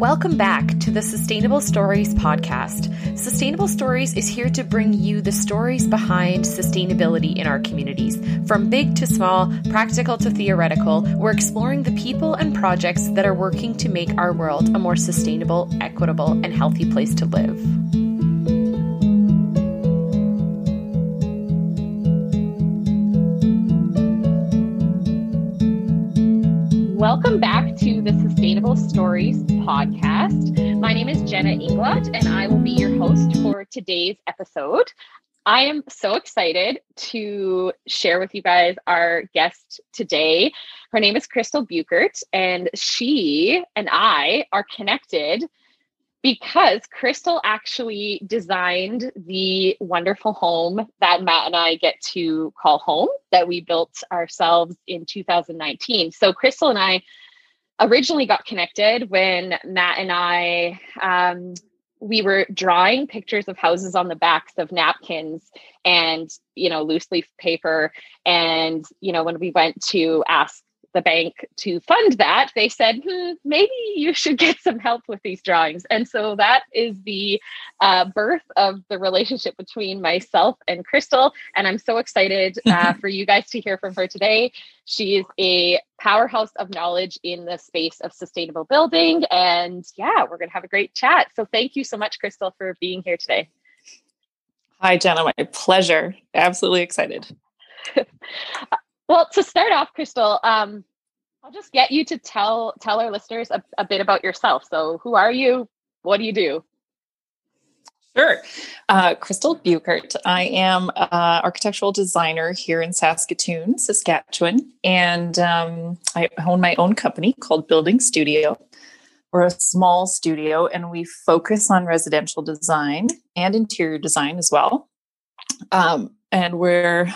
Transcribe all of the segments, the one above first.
Welcome back to the Sustainable Stories podcast. Sustainable Stories is here to bring you the stories behind sustainability in our communities. From big to small, practical to theoretical, we're exploring the people and projects that are working to make our world a more sustainable, equitable, and healthy place to live. Welcome back to the Sustainable Stories podcast. My name is Jenna Inglot, and I will be your host for today's episode. I am so excited to share with you guys our guest today. Her name is Crystal Buchert, and she and I are connected because Crystal actually designed the wonderful home that Matt and I get to call home that we built ourselves in 2019. So, Crystal and I originally got connected when Matt and I. Um, we were drawing pictures of houses on the backs of napkins and you know loose leaf paper and you know when we went to ask the bank to fund that, they said, hmm, maybe you should get some help with these drawings. And so that is the uh, birth of the relationship between myself and Crystal. And I'm so excited uh, for you guys to hear from her today. She is a powerhouse of knowledge in the space of sustainable building. And yeah, we're going to have a great chat. So thank you so much, Crystal, for being here today. Hi, Jenna. My pleasure. Absolutely excited. Well, to start off, Crystal, um, I'll just get you to tell tell our listeners a, a bit about yourself. So, who are you? What do you do? Sure. Uh, Crystal Buchert. I am an architectural designer here in Saskatoon, Saskatchewan, and um, I own my own company called Building Studio. We're a small studio and we focus on residential design and interior design as well. Um, and we're,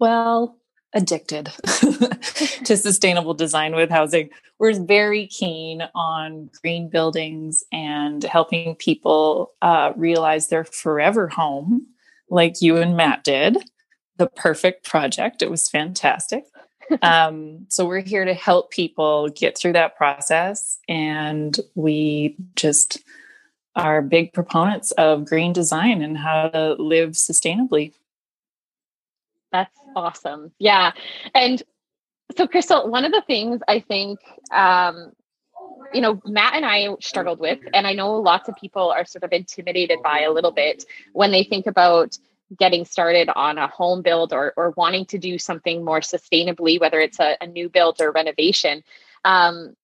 well, addicted to sustainable design with housing. We're very keen on green buildings and helping people uh, realize their forever home, like you and Matt did. The perfect project. It was fantastic. um, so we're here to help people get through that process, and we just are big proponents of green design and how to live sustainably. That's awesome. Yeah. And so, Crystal, one of the things I think, um, you know, Matt and I struggled with, and I know lots of people are sort of intimidated by a little bit when they think about getting started on a home build or, or wanting to do something more sustainably, whether it's a, a new build or renovation. Um,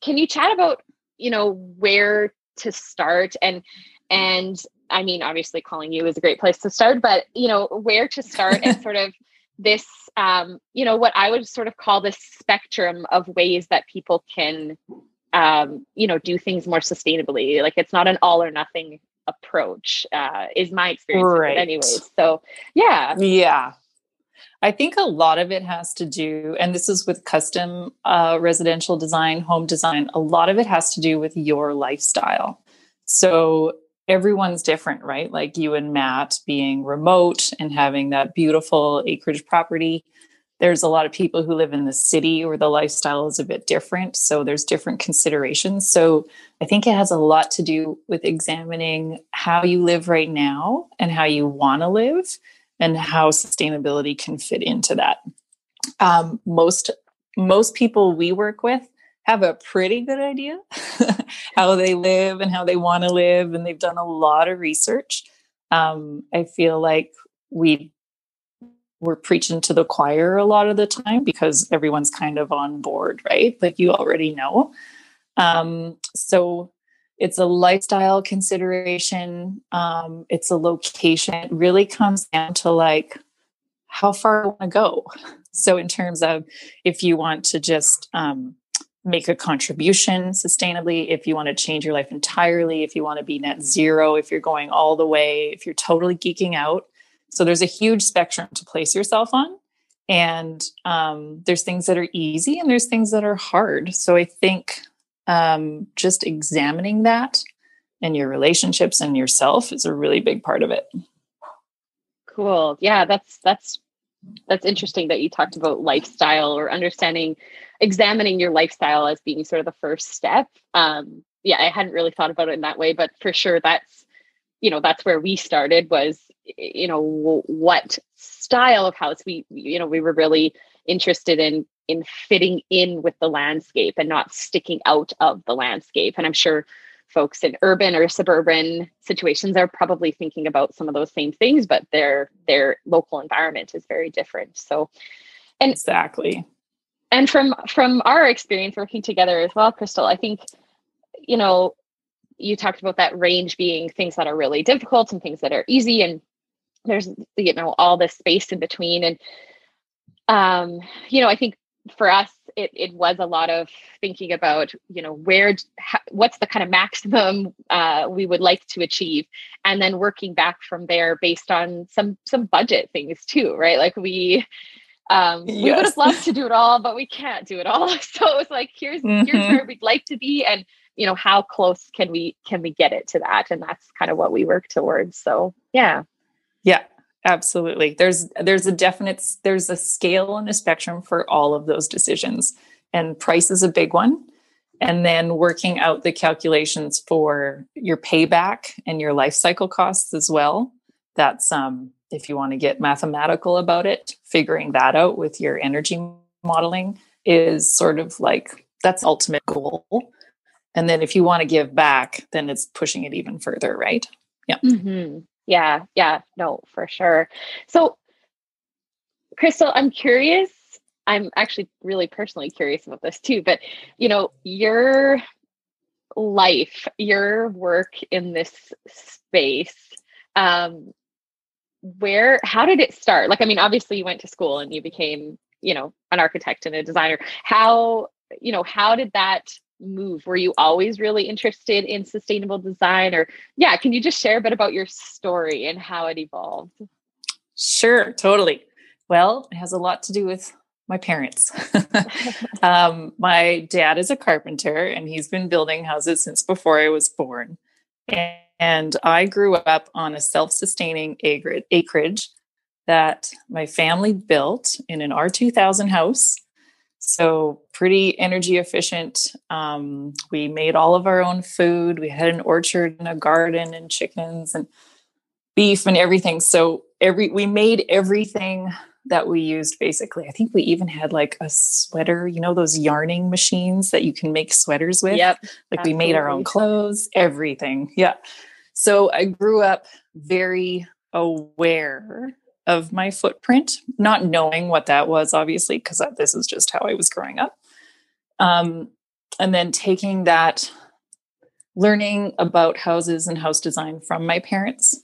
can you chat about, you know, where to start and and I mean, obviously, calling you is a great place to start, but you know, where to start and sort of this, um, you know, what I would sort of call this spectrum of ways that people can, um, you know, do things more sustainably. Like it's not an all or nothing approach, uh, is my experience. Right. Anyways, so yeah, yeah. I think a lot of it has to do, and this is with custom uh, residential design, home design, a lot of it has to do with your lifestyle. So everyone's different, right? Like you and Matt being remote and having that beautiful acreage property. There's a lot of people who live in the city where the lifestyle is a bit different. So there's different considerations. So I think it has a lot to do with examining how you live right now and how you want to live and how sustainability can fit into that. Um, most most people we work with have a pretty good idea how they live and how they want to live, and they've done a lot of research. Um, I feel like we we're preaching to the choir a lot of the time because everyone's kind of on board, right? Like you already know. Um, so it's a lifestyle consideration. Um, it's a location. It really comes down to like how far I want to go. So in terms of if you want to just um, make a contribution sustainably, if you want to change your life entirely, if you want to be net zero, if you're going all the way, if you're totally geeking out. So there's a huge spectrum to place yourself on. And um, there's things that are easy and there's things that are hard. So I think um, just examining that and your relationships and yourself is a really big part of it. Cool. Yeah, that's that's that's interesting that you talked about lifestyle or understanding examining your lifestyle as being sort of the first step um, yeah, I hadn't really thought about it in that way, but for sure that's you know that's where we started was you know what style of house we you know we were really interested in in fitting in with the landscape and not sticking out of the landscape. And i'm sure folks in urban or suburban situations are probably thinking about some of those same things but their their local environment is very different. So and exactly and from from our experience working together as well crystal i think you know you talked about that range being things that are really difficult and things that are easy and there's you know all this space in between. And um you know i think for us it, it was a lot of thinking about you know where what's the kind of maximum uh, we would like to achieve? And then working back from there based on some some budget things too right? Like we um yes. we would have loved to do it all but we can't do it all. So it was like here's mm-hmm. here's where we'd like to be and you know how close can we can we get it to that? And that's kind of what we work towards. So yeah. Yeah absolutely. There's there's a definite there's a scale and a spectrum for all of those decisions. And price is a big one. And then working out the calculations for your payback and your life cycle costs as well. That's um if you want to get mathematical about it figuring that out with your energy modeling is sort of like that's ultimate goal. And then if you want to give back then it's pushing it even further right? Yeah. Mm-hmm. yeah yeah no for sure. So crystal i'm curious i'm actually really personally curious about this too but you know your life your work in this space um where how did it start like i mean obviously you went to school and you became you know an architect and a designer how you know how did that move? Were you always really interested in sustainable design? Or, yeah, can you just share a bit about your story and how it evolved? Sure, totally. Well, it has a lot to do with my parents. um, my dad is a carpenter and he's been building houses since before I was born. And I grew up on a self sustaining acreage that my family built in an R2000 house so, pretty energy efficient. Um, we made all of our own food. We had an orchard and a garden and chickens and beef and everything. So, every we made everything that we used basically. I think we even had like a sweater, you know, those yarning machines that you can make sweaters with. Yep. Like absolutely. we made our own clothes, everything. Yeah. So I grew up very aware of my footprint, not knowing what that was, obviously, because this is just how I was growing up. Um, and then taking that, learning about houses and house design from my parents.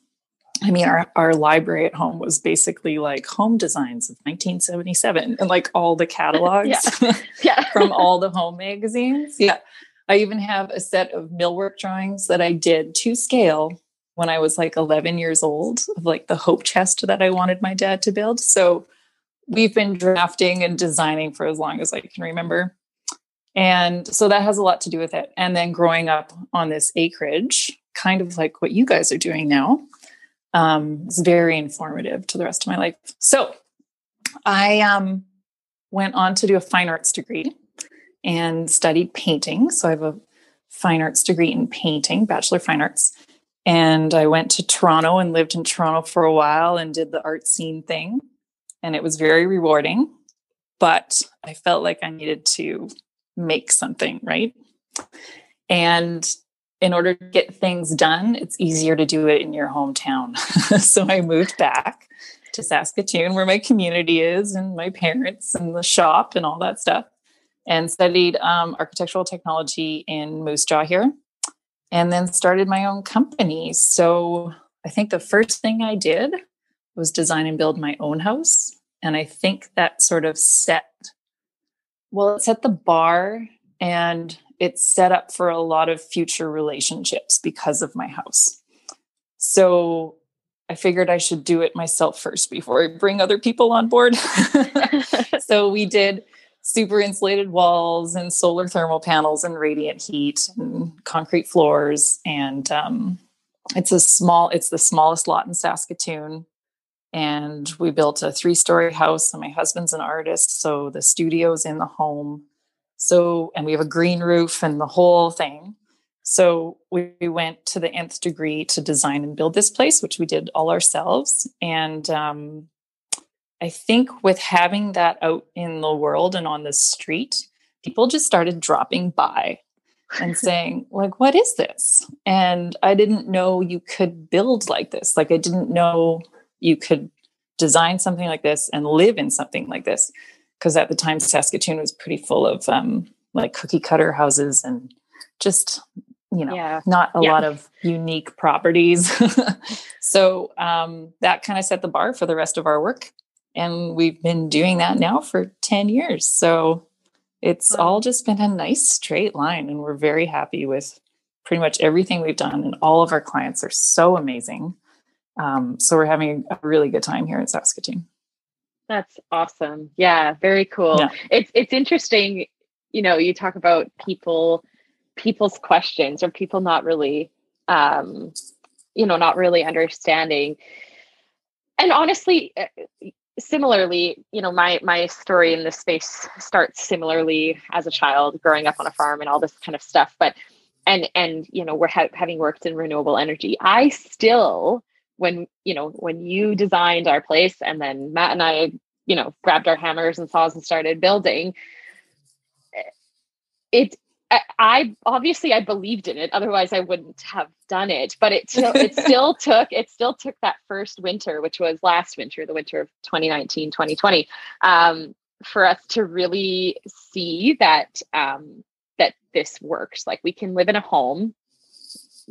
I mean, our, our library at home was basically like home designs of 1977 and like all the catalogs yeah. Yeah. from all the home magazines. Yeah. I even have a set of millwork drawings that I did to scale when I was like 11 years old of like the hope chest that I wanted my dad to build. So we've been drafting and designing for as long as I can remember. And so that has a lot to do with it. And then growing up on this acreage, kind of like what you guys are doing now, um, is very informative to the rest of my life. So I um, went on to do a fine arts degree and studied painting. So I have a fine arts degree in painting, Bachelor of Fine Arts. And I went to Toronto and lived in Toronto for a while and did the art scene thing. And it was very rewarding. But I felt like I needed to make something, right? And in order to get things done, it's easier to do it in your hometown. so I moved back to Saskatoon, where my community is, and my parents, and the shop, and all that stuff, and studied um, architectural technology in Moose Jaw here and then started my own company. So I think the first thing I did was design and build my own house. And I think that sort of set, well, it set the bar and it's set up for a lot of future relationships because of my house. So I figured I should do it myself first before I bring other people on board. so we did super insulated walls and solar thermal panels and radiant heat and concrete floors and um, it's a small it's the smallest lot in saskatoon and we built a three story house and my husband's an artist so the studio's in the home so and we have a green roof and the whole thing So we, we, went to the nth degree to design and build this place, which we did all ourselves. And um, I think with having that out in the world and on the street, people just started dropping by and saying, like, what is this? And I didn't know you could build like this. Like, I didn't know you could design something like this and live in something like this. Because at the time, Saskatoon was pretty full of um, like cookie cutter houses and just, you know, yeah. not a yeah. lot of unique properties. so um, that kind of set the bar for the rest of our work. And we've been doing that now for 10 years. So it's all just been a nice straight line. And we're very happy with pretty much everything we've done. And all of our clients are so amazing. Um, so we're having a really good time here in Saskatoon. That's awesome. Yeah, very cool. Yeah. It's it's interesting, you know, you talk about people people's questions or people not really um you know, not really understanding. And honestly, uh, similarly, you know, my my story in this space starts similarly as a child, growing up on a farm and all this kind of stuff. But and and you know, we're ha- having worked in renewable energy. I still, when you know, when you designed our place, and then Matt and I, you know, grabbed our hammers and saws and started building. It I obviously I believed in it, otherwise I wouldn't have done it. But it it still took it still took that first winter, which was last winter, the winter of 2019, 2020, um, for us to really see that um, that this works. Like we can live in a home.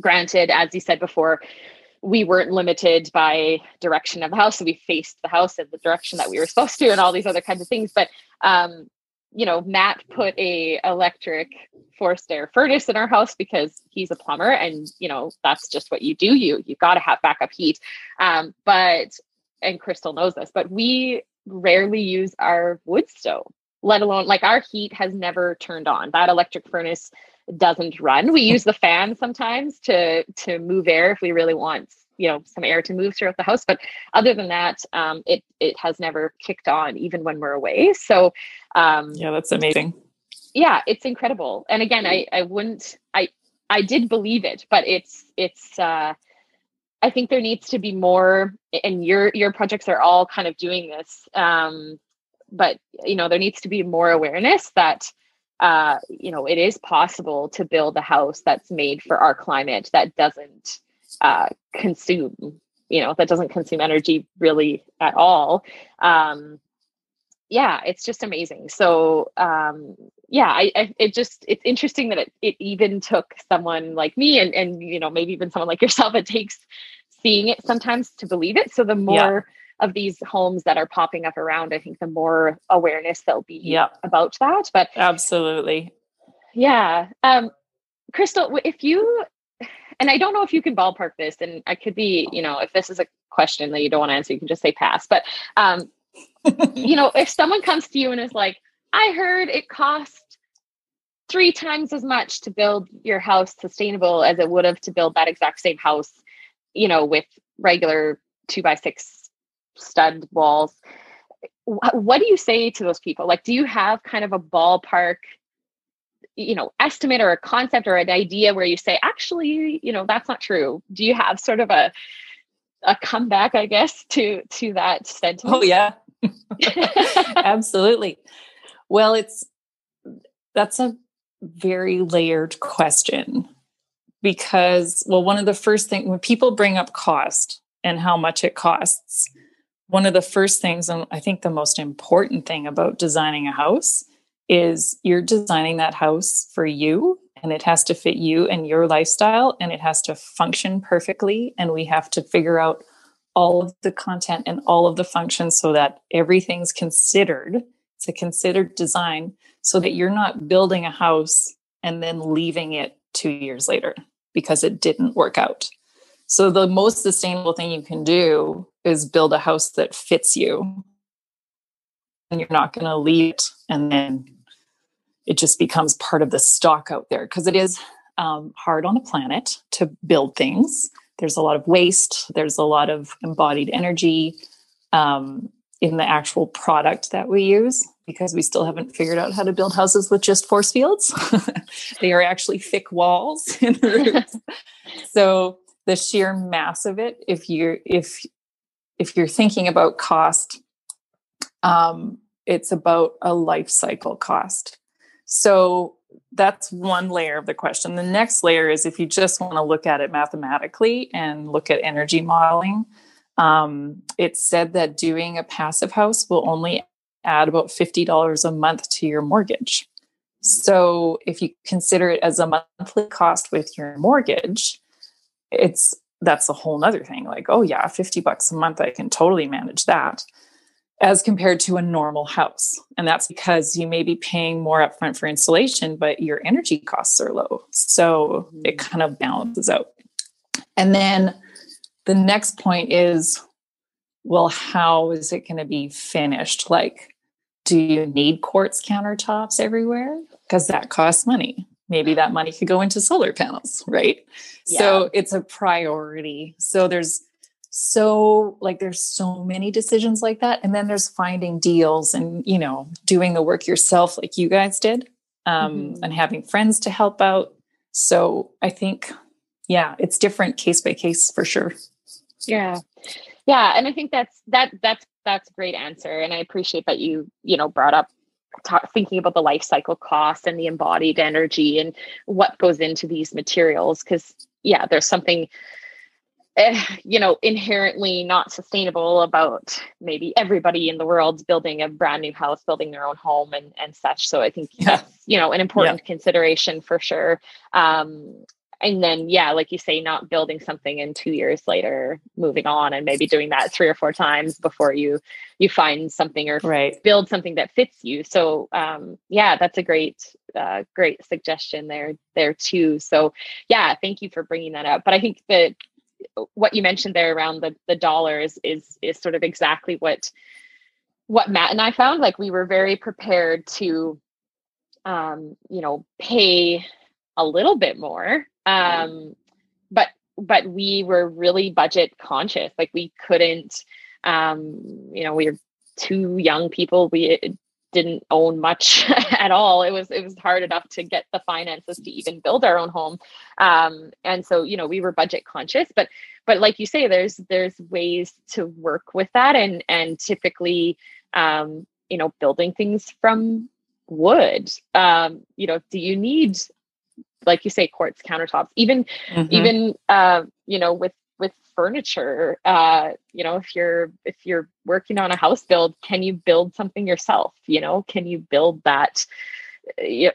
Granted, as you said before, we weren't limited by direction of the house, so we faced the house in the direction that we were supposed to, and all these other kinds of things. But um, you know, Matt put a electric forced air furnace in our house because he's a plumber and you know that's just what you do you you got to have backup heat um, but and crystal knows this but we rarely use our wood stove let alone like our heat has never turned on that electric furnace doesn't run. We use the fan sometimes to to move air if we really want you know some air to move throughout the house. But other than that um, it it has never kicked on even when we're away. So um, yeah that's amazing. yeah it's incredible. And again i i wouldn't i i did believe it but it's it's uh i think there needs to be more and your your projects are all kind of doing this um but you know there needs to be more awareness that uh you know it is possible to build a house that's made for our climate that doesn't uh consume you know that doesn't consume energy really at all. Um yeah it's just amazing. So um yeah I, I, it just it's interesting that it, it even took someone like me and and you know maybe even someone like yourself it takes seeing it sometimes to believe it. So the more yeah. Of these homes that are popping up around i think the more awareness there'll be yeah. about that but absolutely yeah um crystal if you and i don't know if you can ballpark this and i could be you know if this is a question that you don't want to answer you can just say pass but um you know if someone comes to you and is like I heard it cost three times as much to build your house sustainable as it would have to build that exact same house, you know, with regular two by six stud walls. What do you say to those people? Like, do you have kind of a ballpark, you know, estimate or a concept or an idea where you say, actually, you know, that's not true? Do you have sort of a a comeback, I guess, to to that sentiment? Oh yeah, absolutely. Well, it's that's a very layered question because well one of the first things when people bring up cost and how much it costs one of the first things and i think the most important thing about designing a house is you're designing that house for you and it has to fit you and your lifestyle and it has to function perfectly and we have to figure out all of the content and all of the functions so that everything's considered it's a considered design so that you're not building a house and then leaving it two years later because it didn't work out. So, the most sustainable thing you can do is build a house that fits you. And you're not going to leave it and then it just becomes part of the stock out there because it is um, hard on the planet to build things. There's a lot of waste, there's a lot of embodied energy. Um, in the actual product that we use because we still haven't figured out how to build houses with just force fields. they are actually thick walls in the roof. so the sheer mass of it, if you're if if you're thinking about cost, um, it's about a life cycle cost. So that's one layer of the question. The next layer is if you just want to look at it mathematically and look at energy modeling. Um, it's said that doing a passive house will only add about $50 a month to your mortgage. So if you consider it as a monthly cost with your mortgage, it's that's a whole nother thing. Like, oh yeah, 50 bucks a month, I can totally manage that as compared to a normal house. And that's because you may be paying more upfront for installation, but your energy costs are low. So it mm-hmm. kind of balances out. And then the next point is well, how is it going to be finished? Like, do you need quartz countertops everywhere? Because that costs money. Maybe that money could go into solar panels, right? Yeah. So it's a priority. So there's so like there's so many decisions like that and then there's finding deals and you know doing the work yourself like you guys did um, mm-hmm. and having friends to help out so i think yeah it's different case by case for sure yeah yeah and i think that's that that's that's a great answer and i appreciate that you you know brought up thinking about the life cycle cost and the embodied energy and what goes into these materials because yeah there's something Eh, you know inherently not sustainable about maybe everybody in the world building a brand new house building their own home and and such so i think yeah. that's you know an important yeah. consideration for sure um and then yeah like you say not building something and two years later moving on and maybe doing that three or four times before you you find something or right. build something that fits you so um yeah that's a great uh, great suggestion there there too so yeah thank you for bringing that up but i think that what you mentioned there around the the dollars is is sort of exactly what what Matt and I found. Like we were very prepared to, um, you know, pay a little bit more, um, but but we were really budget conscious. Like we couldn't, um, you know, we were two young people. We didn't own much at all. It was it was hard enough to get the finances to even build our own home. Um, and so you know we were budget conscious, but but like you say, there's there's ways to work with that, and and typically, um, you know, building things from wood. Um, you know, do you need like you say quartz countertops even mm-hmm. even uh you know with with furniture uh you know if you're if you're working on a house build can you build something yourself you know can you build that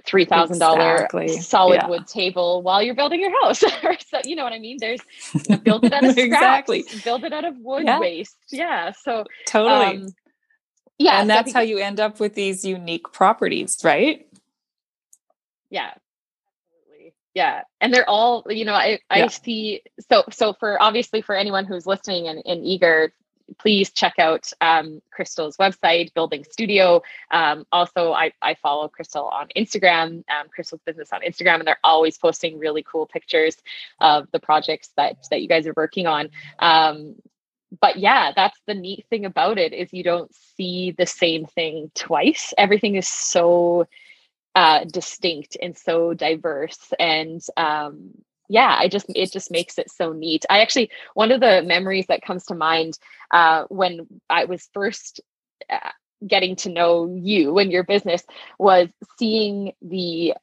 three thousand exactly. dollar solid yeah. wood table while you're building your house. so you know what I mean. There's you know, build it out of scraps, exactly. build it out of wood yeah. waste. Yeah. So totally. Um, yeah, and that's how you end up with these unique properties, right? Yeah, yeah and they're all you know i i yeah. see so so for obviously for anyone who's listening and, and eager please check out um, crystal's website building studio. Um, also I, I follow crystal on instagram um, crystal's business on instagram and they're always posting really cool pictures of the projects that that you guys are working on. Um, but yeah that's the neat thing about it is you don't see the same thing twice. Everything is so uh, distinct and so diverse. And um, yeah i just it just makes it so neat. I actually one of the memories that comes to mind uh, when i was first uh, getting to know you and your business was seeing the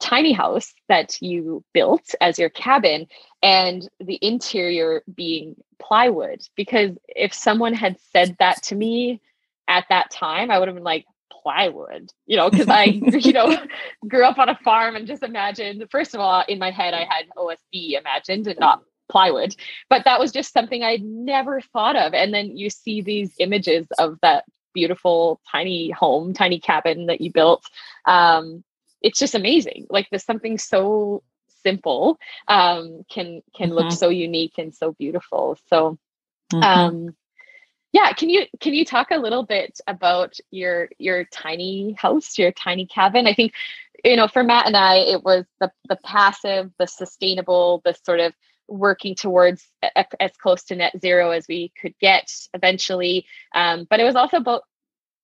tiny house that you built as your cabin and the interior being plywood. Because if someone had said that to me at that time i would have been like plywood, you know, because I, you know, grew up on a farm and just imagined, first of all, in my head, I had OSB imagined and not plywood, but that was just something I'd never thought of. And then you see these images of that beautiful tiny home, tiny cabin that you built. Um, it's just amazing. Like there's something so simple um, can can mm-hmm. look so unique and so beautiful. So mm-hmm. Yeah can you can you talk a little bit about your your tiny house your tiny cabin i think you know for matt and i it was the the passive the sustainable the sort of working towards as close to net zero as we could get eventually. Um, but it was also about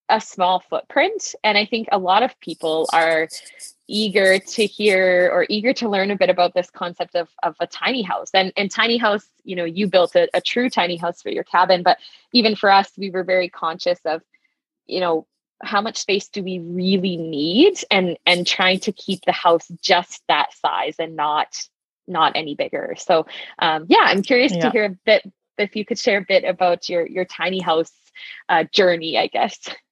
a small footprint. And I think a lot of people are eager to hear or eager to learn a bit about this concept of, of a tiny house. And, and tiny house, you know, you built a, a true tiny house for your cabin, but even for us, we were very conscious of, you know, how much space do we really need and and trying to keep the house just that size and not not any bigger so um, yeah i'm curious yeah. to hear a bit if you could share a bit about your your tiny house uh, journey i guess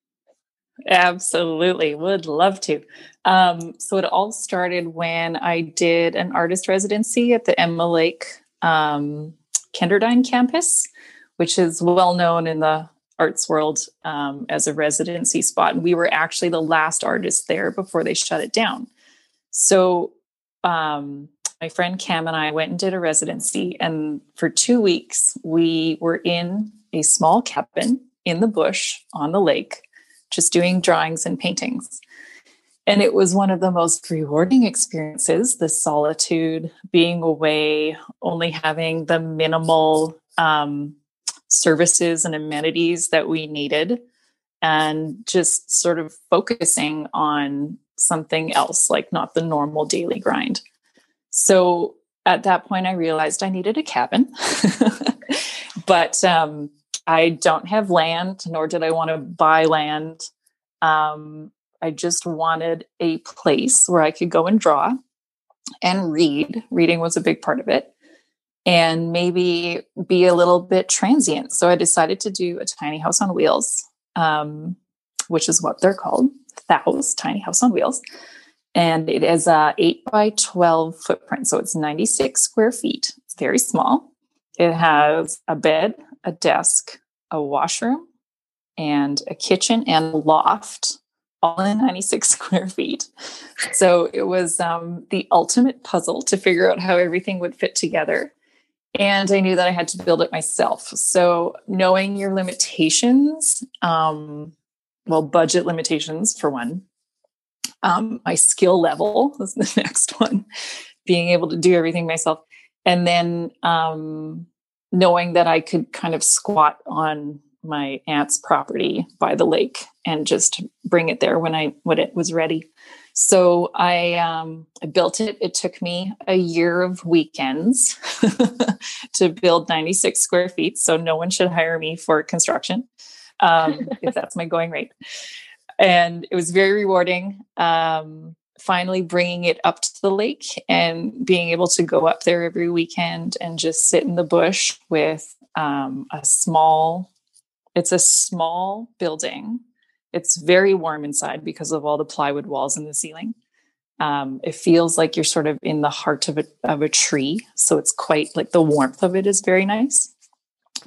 absolutely would love to um, so it all started when i did an artist residency at the emma lake um, kenderdine campus which is well known in the arts world um, as a residency spot. And we were actually the last artist there before they shut it down. So um, my friend Cam and I went and did a residency. And for two weeks, we were in a small cabin in the bush on the lake, just doing drawings and paintings. And it was one of the most rewarding experiences the solitude, being away, only having the minimal um, services and amenities that we needed and just sort of focusing on something else, like not the normal daily grind. So at that point, I realized I needed a cabin, but um, I don't have land, nor did I want to buy land. Um, I just wanted a place where I could go and draw and read. Reading was a big part of it and maybe be a little bit transient. So I decided to do a tiny house on wheels, um, which is what they're called, THOWs Tiny House on Wheels. And it is a 8 by 12 footprint. So it's 96 square feet. It's very small. It has a bed, a desk, a washroom, and a kitchen and a loft all in 96 square feet. So it was um, the ultimate puzzle to figure out how everything would fit together and I knew that I had to build it myself. So knowing your limitations, um, well, budget limitations for one, um, my skill level was the next one, being able to do everything myself, and then um, knowing that I could kind of squat on my aunt's property by the lake and just bring it there when I when it was ready. So I um, I built it. It took me a year of weekends to build 96 square feet. So no one should hire me for construction um, if that's my going rate. And it was very rewarding. Um, finally bringing it up to the lake and being able to go up there every weekend and just sit in the bush with um, a small it's a small building it's very warm inside because of all the plywood walls in the ceiling. Um, it feels like you're sort of in the heart of a, of a tree. So it's quite like the warmth of it is very nice.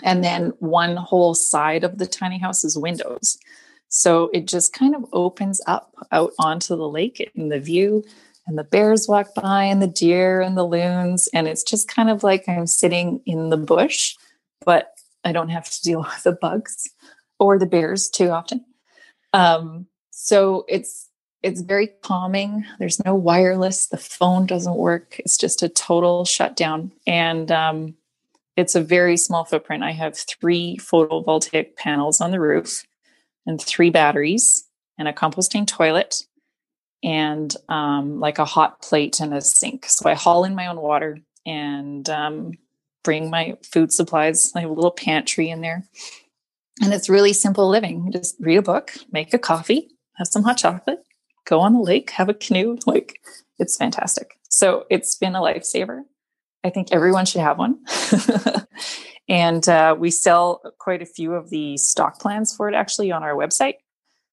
And then one whole side of the tiny house is windows. So it just kind of opens up out onto the lake and the view. And the bears walk by, and the deer and the loons. And it's just kind of like I'm sitting in the bush, but I don't have to deal with the bugs or the bears too often. Um, so it's it's very calming. There's no wireless. The phone doesn't work. It's just a total shutdown. And um, it's a very small footprint. I have three photovoltaic panels on the roof and three batteries and a composting toilet and um, like a hot plate and a sink. So I haul in my own water and um, bring my food supplies. I have a little pantry in there. And it's really simple living. Just read a book, make a coffee, have some hot chocolate, go on the lake, have a canoe. Like it's fantastic. So it's been a lifesaver. I think everyone should have one. and uh, we sell quite a few of the stock plans for it actually on our website.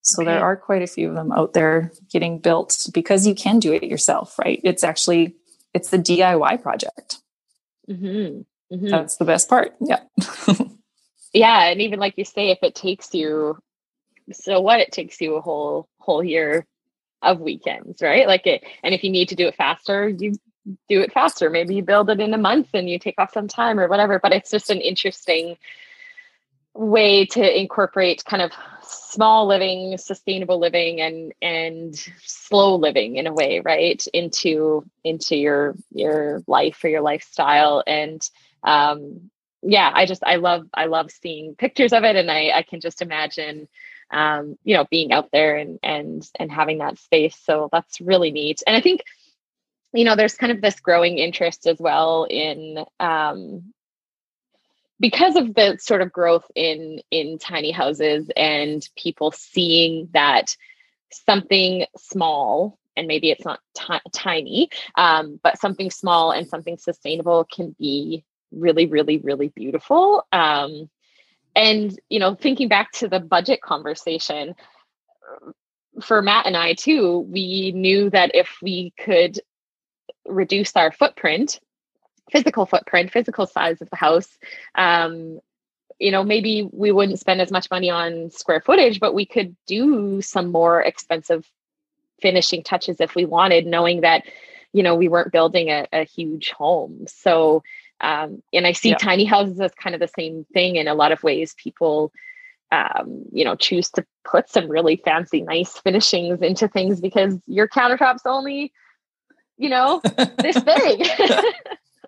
So okay. there are quite a few of them out there getting built because you can do it yourself, right? It's actually it's the DIY project. Mm-hmm. Mm-hmm. That's the best part. Yeah. yeah and even like you say if it takes you so what it takes you a whole whole year of weekends right like it and if you need to do it faster you do it faster. Maybe you build it in a month and you take off some time or whatever but it's just an interesting way to incorporate kind of small living sustainable living and and slow living in a way right into into your your life or your lifestyle. And um yeah i just i love i love seeing pictures of it and i i can just imagine um you know being out there and and and having that space. So that's really neat. And i think you know there's kind of this growing interest as well in um because of the sort of growth in in tiny houses and people seeing that something small and maybe it's not t- tiny um, but something small and something sustainable can be really really really beautiful um, and you know thinking back to the budget conversation for matt and i too we knew that if we could reduce our footprint physical footprint, physical size of the house. Um, you know, maybe we wouldn't spend as much money on square footage, but we could do some more expensive finishing touches if we wanted, knowing that, you know, we weren't building a, a huge home. So, um, and I see yeah. tiny houses as kind of the same thing in a lot of ways. People, um, you know, choose to put some really fancy, nice finishings into things because your countertop's only, you know, this big.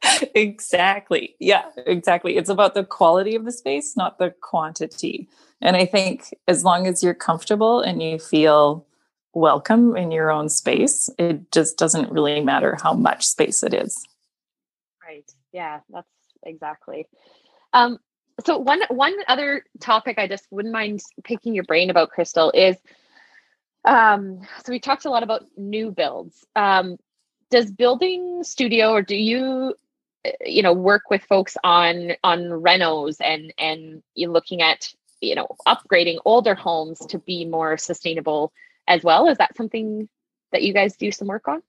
exactly. Yeah, exactly. It's about the quality of the space, not the quantity. And I think as long as you're comfortable and you feel welcome in your own space, it just doesn't really matter how much space it is. Right. Yeah, that's exactly. Um, so one one other topic I just wouldn't mind picking your brain about, Crystal, is um, so we talked a lot about new builds. Um, does building studio or do you you know work with folks on on renos and and you looking at you know upgrading older homes to be more sustainable as well? Is that something that you guys do some work on?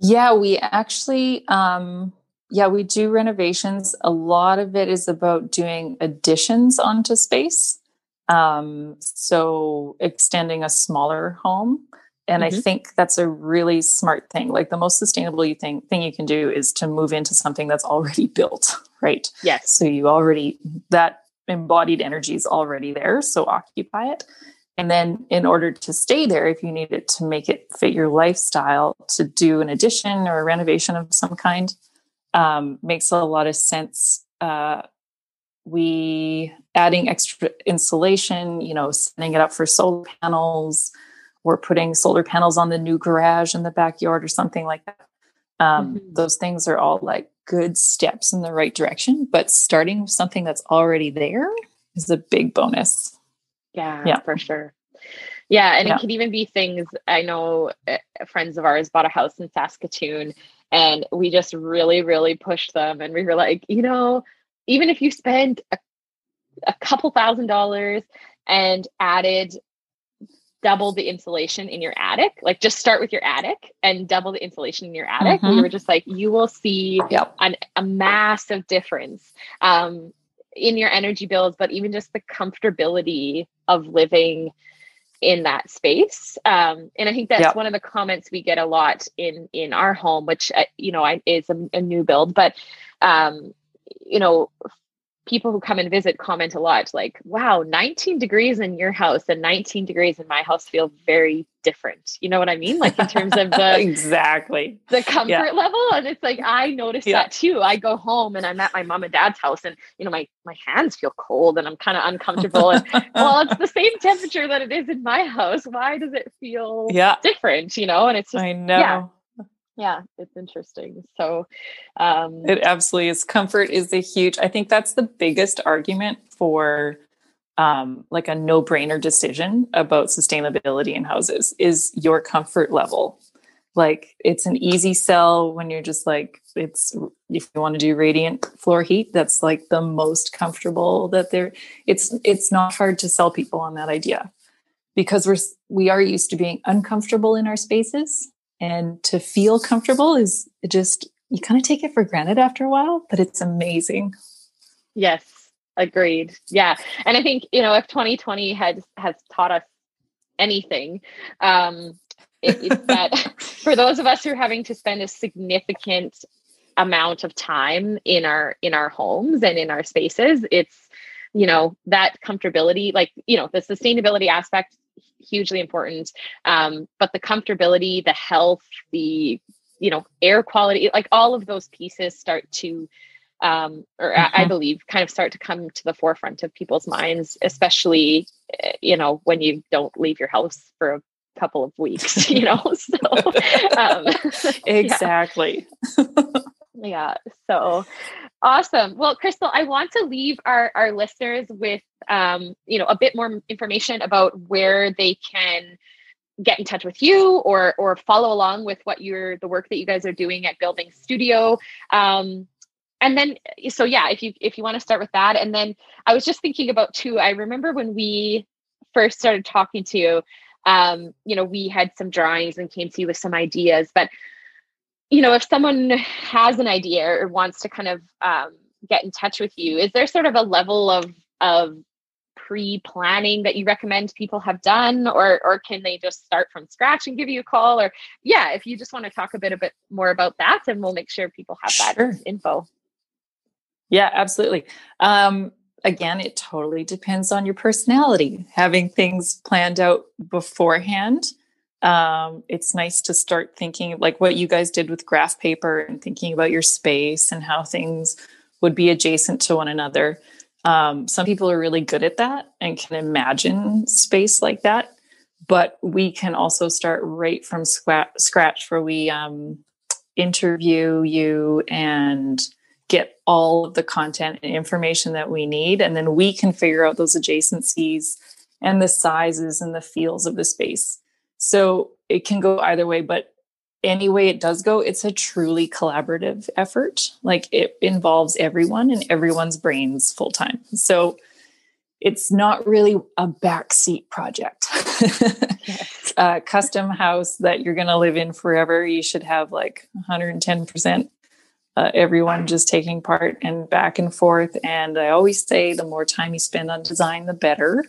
Yeah we actually um yeah we do renovations. A lot of it is about doing additions onto space um so extending a smaller home and mm-hmm. I think that's a really smart thing. Like the most sustainable you think thing you can do is to move into something that's already built, right? Yes. So you already that embodied energy is already there. So occupy it. And then in order to stay there, if you need it to make it fit your lifestyle, to do an addition or a renovation of some kind, um, makes a lot of sense. Uh, we adding extra insulation, you know, setting it up for solar panels, we're putting solar panels on the new garage in the backyard or something like that. Um, mm-hmm. Those things are all like good steps in the right direction, but starting with something that's already there is a big bonus. Yeah, yeah. for sure. Yeah, and yeah. it can even be things. I know uh, friends of ours bought a house in Saskatoon, and we just really, really pushed them, and we were like, you know, even if you spend a, a couple thousand dollars and added double the insulation in your attic. Like just start with your attic and double the insulation in your attic. Mm-hmm. We were just like, you will see yep. an, a massive difference um, in your energy bills, but even just the comfortability of living in that space. Um, and I think that's yep. one of the comments we get a lot in in our home, which uh, you know I, is a, a new build, but um, you know people who come and visit comment a lot like wow 19 degrees in your house and 19 degrees in my house feel very different. You know what i mean? Like in terms of the exactly. the comfort yeah. level and it's like i notice yeah. that too. I go home and i'm at my mom and dad's house and you know my my hands feel cold and i'm kind of uncomfortable and well it's the same temperature that it is in my house. Why does it feel yeah. different you know? And it's just i know. yeah yeah it's interesting. So um it absolutely is. Comfort is a huge i think that's the biggest argument for um like a no-brainer decision about sustainability in houses is your comfort level. Like it's an easy sell when you're just like it's if you want to do radiant floor heat that's like the most comfortable that there it's it's not hard to sell people on that idea. Because we're we are used to being uncomfortable in our spaces and to feel comfortable is just you kind of take it for granted after a while but it's amazing. Yes agreed. Yeah. And i think you know if 2020 had has taught us anything um it, it's that for those of us who are having to spend a significant amount of time in our in our homes and in our spaces it's you know that comfortability like you know the sustainability aspect hugely important. Um, but the comfortability the health the you know air quality like all of those pieces start to um, or mm-hmm. I, I, believe kind of start to come to the forefront of people's minds especially eh, you know when you don't leave your house for a couple of weeks you know so um, exactly yeah. so Awesome. Well, Crystal, I want to leave our, our listeners with um, you know, a bit more information about where they can get in touch with you or or follow along with what you're the work that you guys are doing at Building Studio. Um, and then so yeah, if you if you want to start with that. And then I was just thinking about too, I remember when we first started talking to you, um, you know, we had some drawings and came to you with some ideas, but you know, if someone has an idea or wants to kind of um, get in touch with you, is there sort of a level of of pre-planning that you recommend people have done, or or can they just start from scratch and give you a call? Or yeah, if you just want to talk a bit a bit more about that, and we'll make sure people have that sure. info. Yeah, absolutely. Um, again, it totally depends on your personality. Having things planned out beforehand um, it's nice to start thinking like what you guys did with graph paper and thinking about your space and how things would be adjacent to one another. Um, some people are really good at that and can imagine space like that, but we can also start right from scratch where we um, interview you and get all of the content and information that we need. And then we can figure out those adjacencies and the sizes and the feels of the space. So it can go either way, but any way it does go, it's a truly collaborative effort. Like it involves everyone and everyone's brains full time. So it's not really a backseat project. yes. a custom house that you're going to live in forever, you should have like 110% uh, everyone just taking part and back and forth. And I always say the more time you spend on design, the better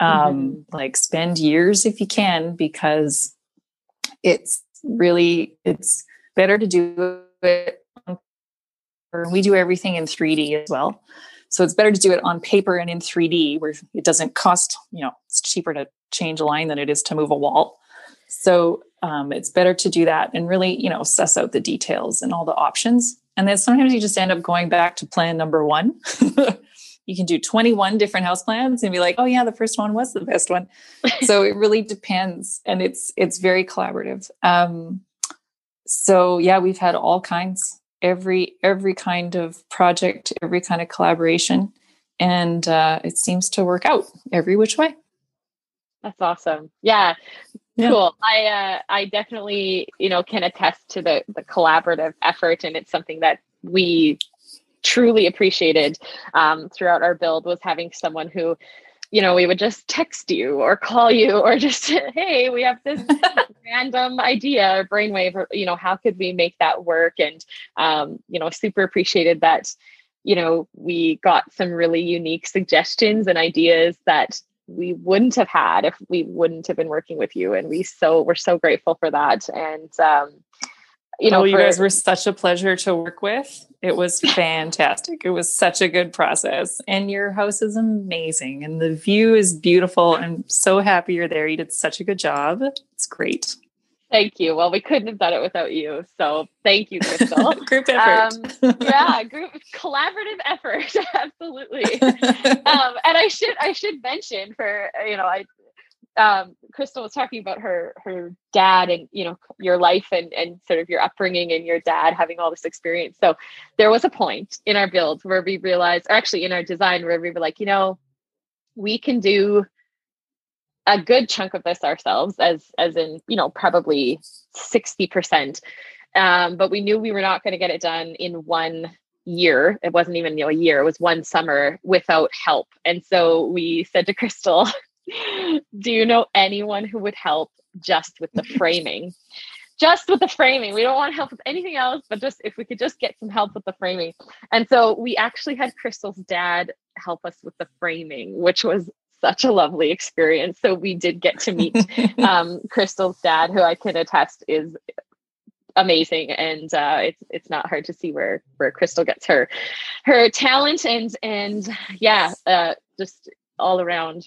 um, mm-hmm. like spend years if you can because it's really it's better to do it we do everything in 3d as well. So it's better to do it on paper and in 3d where it doesn't cost you know it's cheaper to change a line than it is to move a wall. So um, it's better to do that and really you know suss out the details and all the options. And then sometimes you just end up going back to plan number one you can do 21 different house plans and be like oh yeah the first one was the best one. So it really depends and it's it's very collaborative. Um so yeah we've had all kinds every every kind of project every kind of collaboration and uh it seems to work out every which way. That's awesome. Yeah yeah. cool. I uh i definitely you know can attest to the the collaborative effort and it's something that we truly appreciated um, throughout our build was having someone who you know we would just text you or call you or just hey we have this random idea or brainwave or you know how could we make that work? And um, you know super appreciated that you know we got some really unique suggestions and ideas that we wouldn't have had if we wouldn't have been working with you. And we so we're so grateful for that. And um, you know, oh, you for, guys were such a pleasure to work with. It was fantastic. it was such a good process. And your house is amazing. And the view is beautiful. I'm so happy you're there. You did such a good job. It's great. Thank you. Well, we couldn't have done it without you. So thank you, Crystal. group effort. Um, yeah, group collaborative effort. Absolutely. um, and I should I should mention for you know I um, Crystal was talking about her her dad and you know your life and and sort of your upbringing and your dad having all this experience. So there was a point in our build where we realized, or actually in our design, where we were like, you know, we can do a good chunk of this ourselves, as as in you know probably sixty percent. Um, but we knew we were not going to get it done in one year. It wasn't even you know, a year. It was one summer without help. And so we said to Crystal, do you know anyone who would help just with the framing? just with the framing. We don't want help with anything else, but just if we could just get some help with the framing. And so we actually had Crystal's dad help us with the framing, which was such a lovely experience. So we did get to meet um, Crystal's dad, who I can attest is amazing and uh, it's it's not hard to see where where crystal gets her her talent and and yeah uh, just all around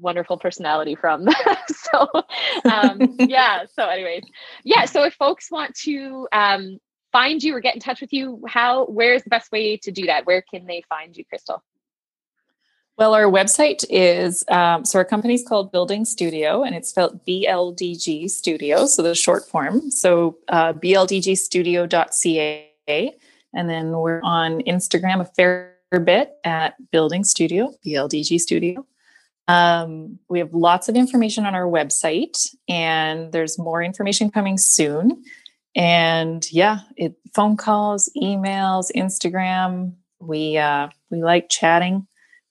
wonderful personality from so um, yeah so anyways yeah so if folks want to um, find you or get in touch with you how where's the best way to do that where can they find you crystal well, our website is um, so our company's called Building Studio, and it's spelled BLDG Studio, so the short form. So uh, bldgstudio.ca, and then we're on Instagram a fair bit at Building Studio, BLDG Studio. Um, we have lots of information on our website, and there's more information coming soon. And yeah, it, phone calls, emails, Instagram. We uh, we like chatting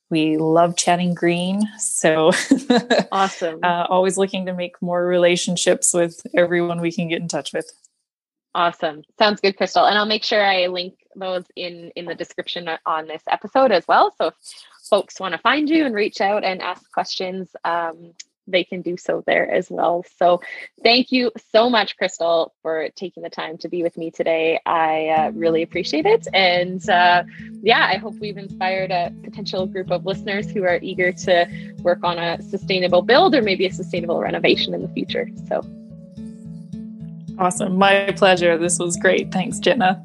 we love chatting green. So awesome. uh, always looking to make more relationships with everyone we can get in touch with. Awesome. Sounds good, Crystal. And I'll make sure I link those in in the description on this episode as well. So if folks want to find you and reach out and ask questions, um, they can do so there as well. So thank you so much, Crystal, for taking the time to be with me today. I uh, really appreciate it. And uh, yeah, I hope we've inspired a potential group of listeners who are eager to work on a sustainable build or maybe a sustainable renovation in the future. So awesome. My pleasure. This was great. Thanks, Jenna.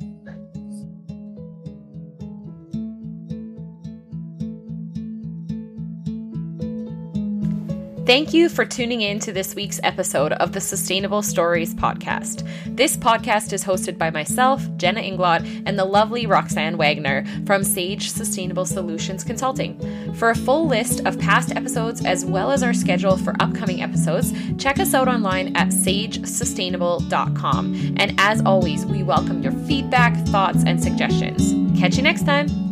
Thank you for tuning in to this week's episode of the Sustainable Stories podcast. This podcast is hosted by myself, Jenna Inglot, and the lovely Roxanne Wagner from Sage Sustainable Solutions Consulting. For a full list of past episodes as well as our schedule for upcoming episodes, check us out online at sagesustainable.com. And as always, we welcome your feedback, thoughts, and suggestions. Catch you next time.